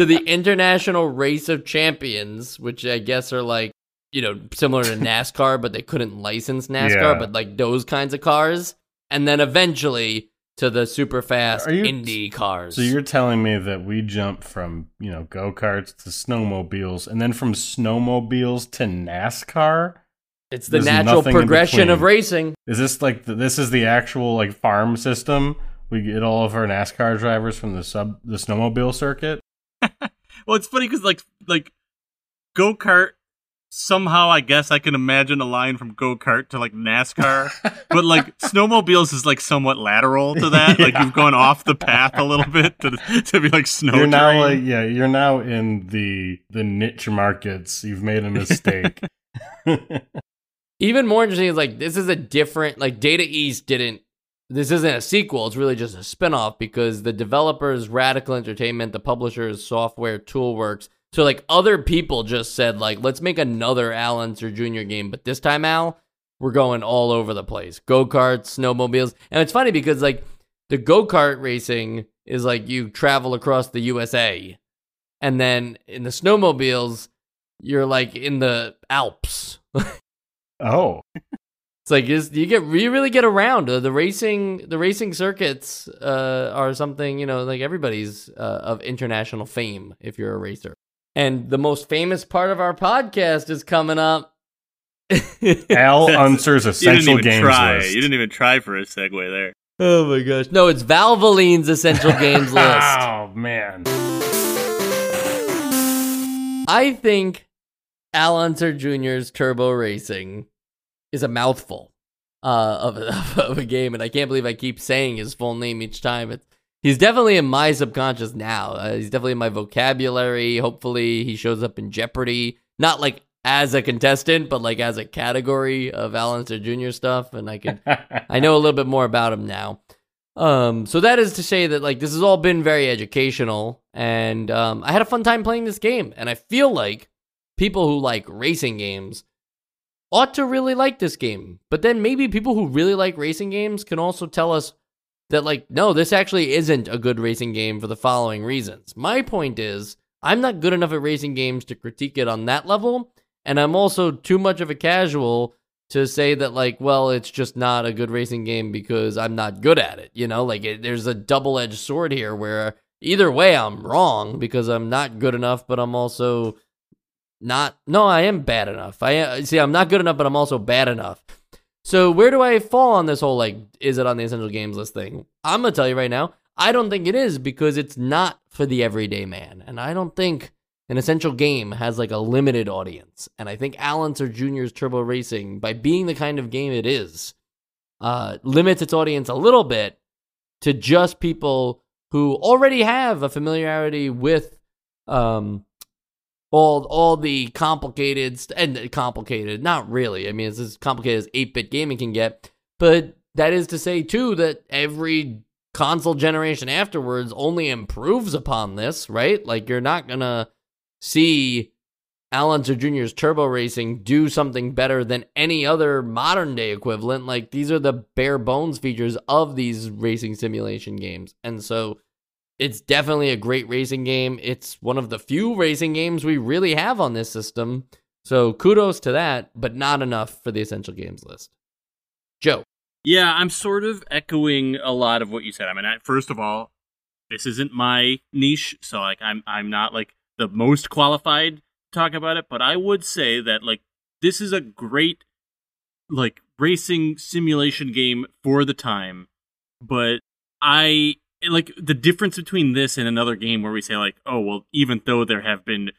S1: to the International Race of Champions, which I guess are like you know similar to NASCAR, but they couldn't license NASCAR,
S2: Yeah.
S1: but like those kinds of cars, and then eventually to the super fast
S2: you-
S1: Indy cars.
S2: So you're telling me that we jump from you know go karts to snowmobiles, and then from snowmobiles to NASCAR?
S1: it's the
S2: there's
S1: natural progression of racing.
S2: Is this like the, this is the actual like farm system? We get all of our NASCAR drivers from the sub the snowmobile circuit.
S3: Well, it's funny because like like go kart. Somehow, I guess I can imagine a line from go kart to like NASCAR, but like snowmobiles is like somewhat lateral to that. Like you've gone off the path a little bit to to be like snow.
S2: you're now like yeah, you're now in the the niche markets. You've made a mistake.
S1: even more interesting is like this is a different like Data East didn't this isn't a sequel, it's really just a spin-off because the developers Radical Entertainment, the publishers Software Toolworks, so like other people just said like let's make another Al Unser Jr. game, but this time Al, we're going all over the place. Go-karts, snowmobiles. And it's funny because like the go-kart racing is like you travel across the USA. And then in the snowmobiles, you're like in the Alps.
S2: oh,
S1: It's like is you get you really get around uh, the racing the racing circuits uh, are something you know like everybody's uh, of international fame if you're a racer. And the most famous part of our podcast is coming up.
S2: Al Unser's
S3: you
S2: essential
S3: didn't even
S2: games
S3: try.
S2: list.
S3: You didn't even try for a segue there.
S1: oh my gosh! No, it's Valvoline's essential games list.
S2: Oh man.
S1: I think Al Unser Jr.'s Turbo Racing is a mouthful uh, of, a, of a game, and I can't believe I keep saying his full name each time. He's definitely in my subconscious now. Uh, he's definitely in my vocabulary. Hopefully, he shows up in Jeopardy, not like as a contestant, but like as a category of Al Unser Jr. stuff, and I can I know a little bit more about him now. Um, so that is to say that like this has all been very educational, and um, I had a fun time playing this game, and I feel like people who like racing games ought to really like this game. But then maybe people who really like racing games can also tell us that like no, this actually isn't a good racing game for the following reasons. My point is I'm not good enough at racing games to critique it on that level, and I'm also too much of a casual to say that like well it's just not a good racing game because i'm not good at it you know like it, there's a double-edged sword here where either way i'm wrong because i'm not good enough but i'm also not no i am bad enough i uh, see i'm not good enough but i'm also bad enough so where do i fall on this whole like is it on the essential games list thing i'm gonna tell you right now i don't think it is because it's not for the everyday man and i don't think an essential game has like a limited audience. And I think Al Unser Jr.'s Turbo Racing, by being the kind of game it is, uh, limits its audience a little bit to just people who already have a familiarity with um, all all the complicated and complicated, not really. I mean, it's as complicated as 8-bit gaming can get, but that is to say too that every console generation afterwards only improves upon this, right? Like you're not to see Al Unser Jr.'s Turbo Racing do something better than any other modern day equivalent. Like these are the bare bones features of these racing simulation games. And so it's definitely a great racing game. It's one of the few racing games we really have on this system. So kudos to that, but not enough for the essential games list. Joe.
S3: Yeah, I'm sort of echoing a lot of what you said. I mean, I, first of all, this isn't my niche, so like I'm I'm not like the most qualified to talk about it, but I would say that like this is a great like racing simulation game for the time, but I like the difference between this and another game where we say like, oh well, even though there have been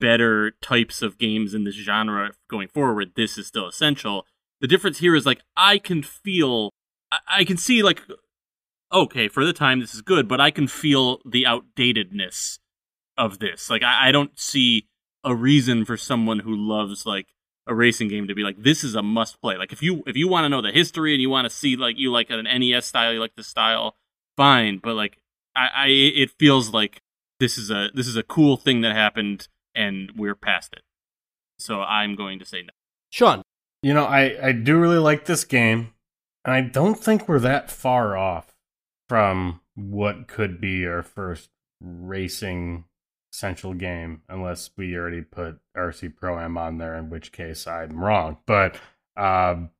S3: better types of games in this genre going forward, this is still essential. The difference here is like I can feel, I, I can see like, okay, for the time this is good, but I can feel the outdatedness of this. Like I, I don't see a reason for someone who loves like a racing game to be like this is a must play. Like if you if you want to know the history and you want to see like you like an NES style, you like the style fine, but like I, I it feels like this is a this is a cool thing that happened and we're past it. So I'm going to say no.
S1: Sean.
S2: You know, I I do really like this game, and I don't think we're that far off from what could be our first racing essential game, unless we already put RC Pro Am on there, in which case I'm wrong. But um,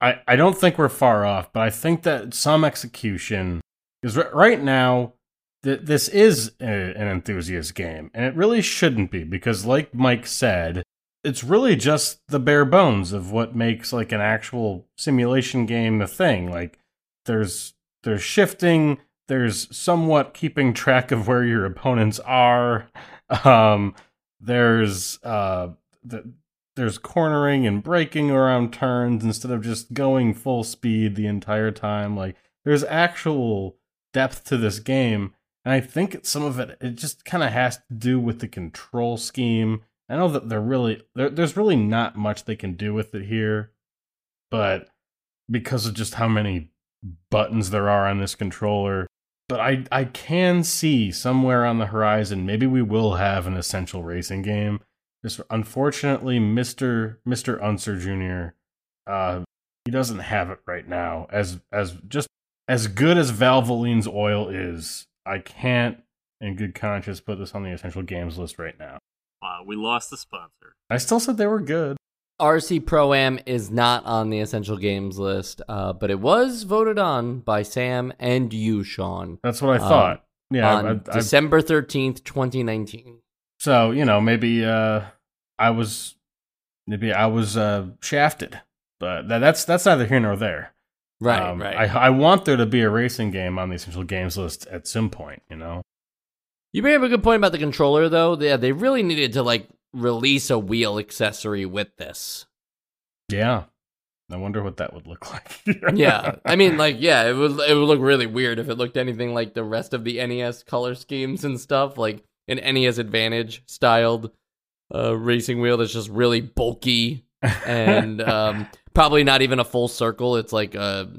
S2: I, I don't think we're far off, but I think that some execution is right now. Th- this is a, an enthusiast game, and it really shouldn't be because, like Mike said, it's really just the bare bones of what makes like an actual simulation game a thing. Like there's there's shifting, there's somewhat keeping track of where your opponents are. Um, there's uh, the, there's cornering and braking around turns instead of just going full speed the entire time. Like there's actual depth to this game, and I think some of it it just kind of has to do with the control scheme. I know that they're really there, there's really not much they can do with it here, but because of just how many buttons there are on this controller, but I I can see somewhere on the horizon maybe we will have an essential racing game just unfortunately, Mister Mister Unser Jr. Uh, he doesn't have it right now. As as just as good as Valvoline's oil is, I can't, in good conscience, put this on the essential games list right now.
S3: Wow, we lost the sponsor.
S2: I still said they were good.
S1: RC Pro Am is not on the essential games list, uh, but it was voted on by Sam and you, Sean.
S2: That's what I thought. Um, yeah,
S1: on I, I, December thirteenth, twenty nineteen.
S2: So you know, maybe uh, I was maybe I was uh, shafted, but that, that's that's neither here nor there.
S1: Right, um, right.
S2: I, I want there to be a racing game on the essential games list at some point. You know.
S1: You bring up a good point about the controller, though. Yeah, they really needed to like release a wheel accessory with this.
S2: Yeah, I wonder what that would look like.
S1: yeah, I mean, like, yeah, it would it would look really weird if it looked anything like the rest of the NES color schemes and stuff. Like, an NES Advantage styled uh, racing wheel that's just really bulky and um, probably not even a full circle. It's like a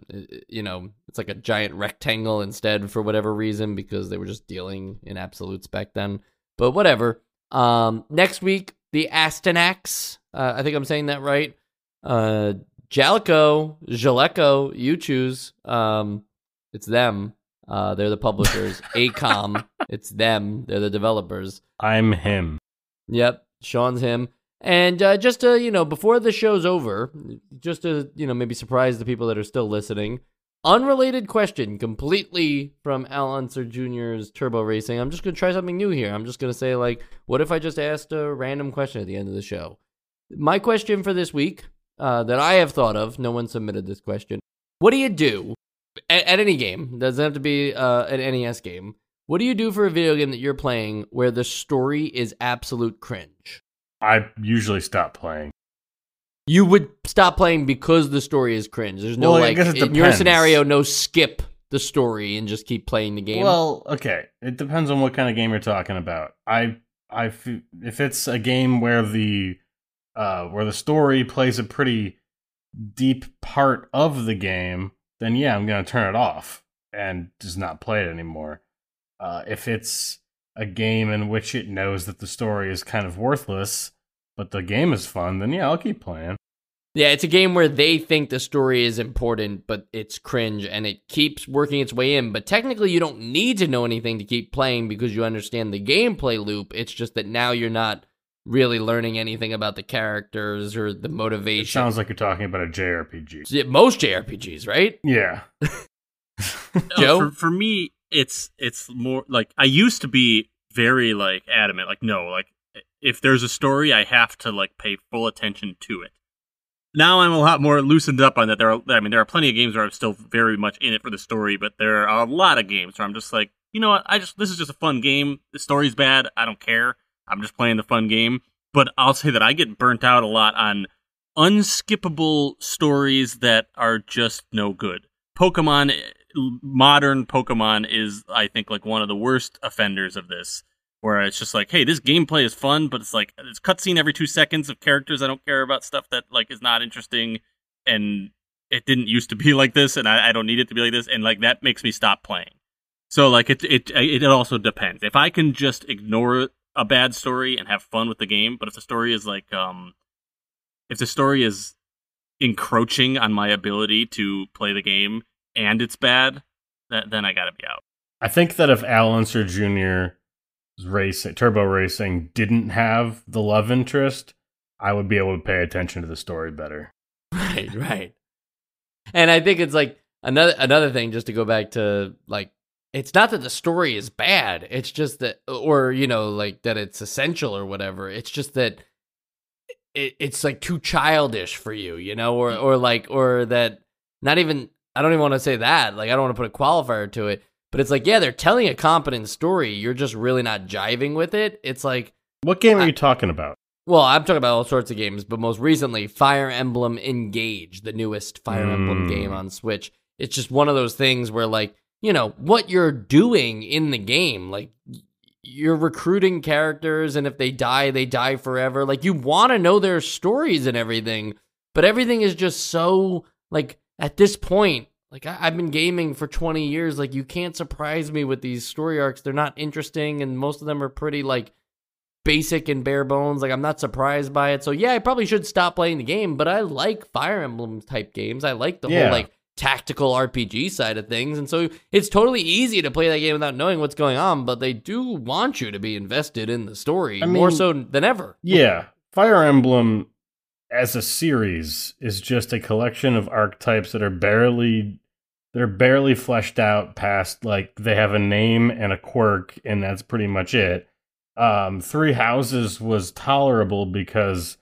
S1: you know it's like a giant rectangle instead for whatever reason because they were just dealing in absolutes back then. But whatever. Um, next week the Astyanax. Uh, I think I'm saying that right. Uh, Jaleco, Jaleco, you choose. Um, it's them. Uh, they're the publishers. Aicom, it's them. They're the developers.
S2: I'm him.
S1: Yep, Sean's him. And uh, just to, you know, before the show's over, just to, you know, maybe surprise the people that are still listening, unrelated question completely from Al Unser Jr.'s Turbo Racing. I'm just going to try something new here. I'm just going to say, like, what if I just asked a random question at the end of the show? My question for this week uh, that I have thought of, no one submitted this question. What do you do at, at any game, doesn't have to be uh, an NES game, What do you do for a video game that you're playing where the story is absolute cringe?
S2: I usually stop playing.
S1: You would stop playing because the story is cringe. There's no
S2: Well,
S1: like in your scenario, no skip the story and just keep playing the game.
S2: Well, okay. It depends on what kind of game you're talking about. I I f- if it's a game where the uh where the story plays a pretty deep part of the game, then yeah, I'm going to turn it off and just not play it anymore. Uh if it's a game in which it knows that the story is kind of worthless, but the game is fun, then yeah, I'll keep playing.
S1: yeah, it's a game where they think the story is important, but it's cringe and it keeps working its way in. But technically, you don't need to know anything to keep playing because you understand the gameplay loop. It's just that now you're not really learning anything about the characters or the
S2: It
S1: motivation.
S2: sounds like you're talking about a JRPG.
S1: Yeah, most JRPGs, right?
S2: Yeah.
S1: Joe?
S3: For, for me, it's it's more like I used to be very like adamant, like no, like if there's a story, I have to like pay full attention to it. Now I'm a lot more loosened up on that. There are, I mean, there are plenty of games where I'm still very much in it for the story, but there are a lot of games where I'm just like, you know what, I just this is just a fun game. The story's bad, I don't care. I'm just playing the fun game. But I'll say that I get burnt out a lot on unskippable stories that are just no good. Pokemon, modern Pokemon is, I think, like one of the worst offenders of this. Where it's just like, hey, this gameplay is fun, but it's like it's cutscene every two seconds of characters. I don't care about stuff that like is not interesting, and it didn't used to be like this, and I, I don't need it to be like this, and like that makes me stop playing. So like it it it also depends. If I can just ignore a bad story and have fun with the game, but if the story is like um if the story is encroaching on my ability to play the game and it's bad, th- then I gotta be out.
S2: I think that if Al Unser Jr.'s race Turbo Racing didn't have the love interest, I would be able to pay attention to the story better.
S1: Right, right. And I think it's like another another thing just to go back to like it's not that the story is bad, it's just that or you know like that it's essential or whatever. It's just that it, it's like too childish for you, you know, or or like or that not even I don't even want to say that. Like I don't want to put a qualifier to it, but it's like yeah, they're telling a competent story. You're just really not jiving with it. It's like
S2: What game are you talking about?
S1: well, I'm talking about all sorts of games, but most recently, Fire Emblem Engage, the newest Fire Emblem
S2: Mm.
S1: game on Switch. It's just one of those things where, like, you know, what you're doing in the game, like, you're recruiting characters, and if they die, they die forever. Like, you want to know their stories and everything, but everything is just so, like, at this point, like, I- I've been gaming for 20 years. Like, you can't surprise me with these story arcs. They're not interesting, and most of them are pretty, like, basic and bare bones. Like I'm not surprised by it. So yeah, I probably should stop playing the game, but I like Fire Emblem type games. I like the
S2: Yeah.
S1: whole like tactical RPG side of things. And so it's totally easy to play that game without knowing what's going on, but they do want you to be invested in the story
S2: I
S1: more so than ever.
S2: Yeah, Fire Emblem as a series is just a collection of archetypes that are barely that are barely fleshed out past like they have a name and a quirk and that's pretty much it. Um Three Houses was tolerable because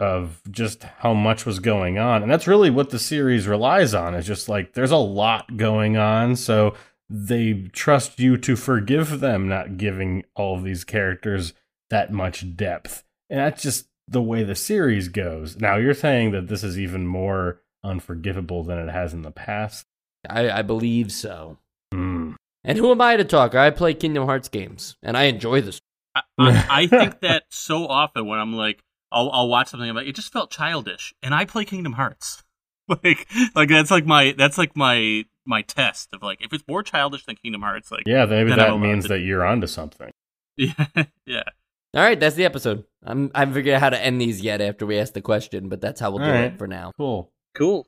S2: of just how much was going on. And that's really what the series relies on. Is just like there's a lot going on, so they trust you to forgive them not giving all of these characters that much depth. And that's just the way the series goes. Now you're saying that this is even more unforgivable than it has in the past.
S1: I, I believe so.
S2: Hmm.
S1: And who am I to talk? I play Kingdom Hearts games and I enjoy this.
S3: I, I, I think that so often when I'm like, I'll, I'll watch something, I'm like, it just felt childish, and I play Kingdom Hearts. like, like that's like my that's like my my test of like, if it's more childish than Kingdom Hearts, like,
S2: Yeah, maybe
S3: Then
S2: that means that you're onto something.
S3: yeah, yeah.
S1: All right, that's the episode. I'm I haven't figured out how to end these yet after we ask the question, but that's how we'll do
S2: All right.
S1: it for now.
S2: Cool.
S3: Cool.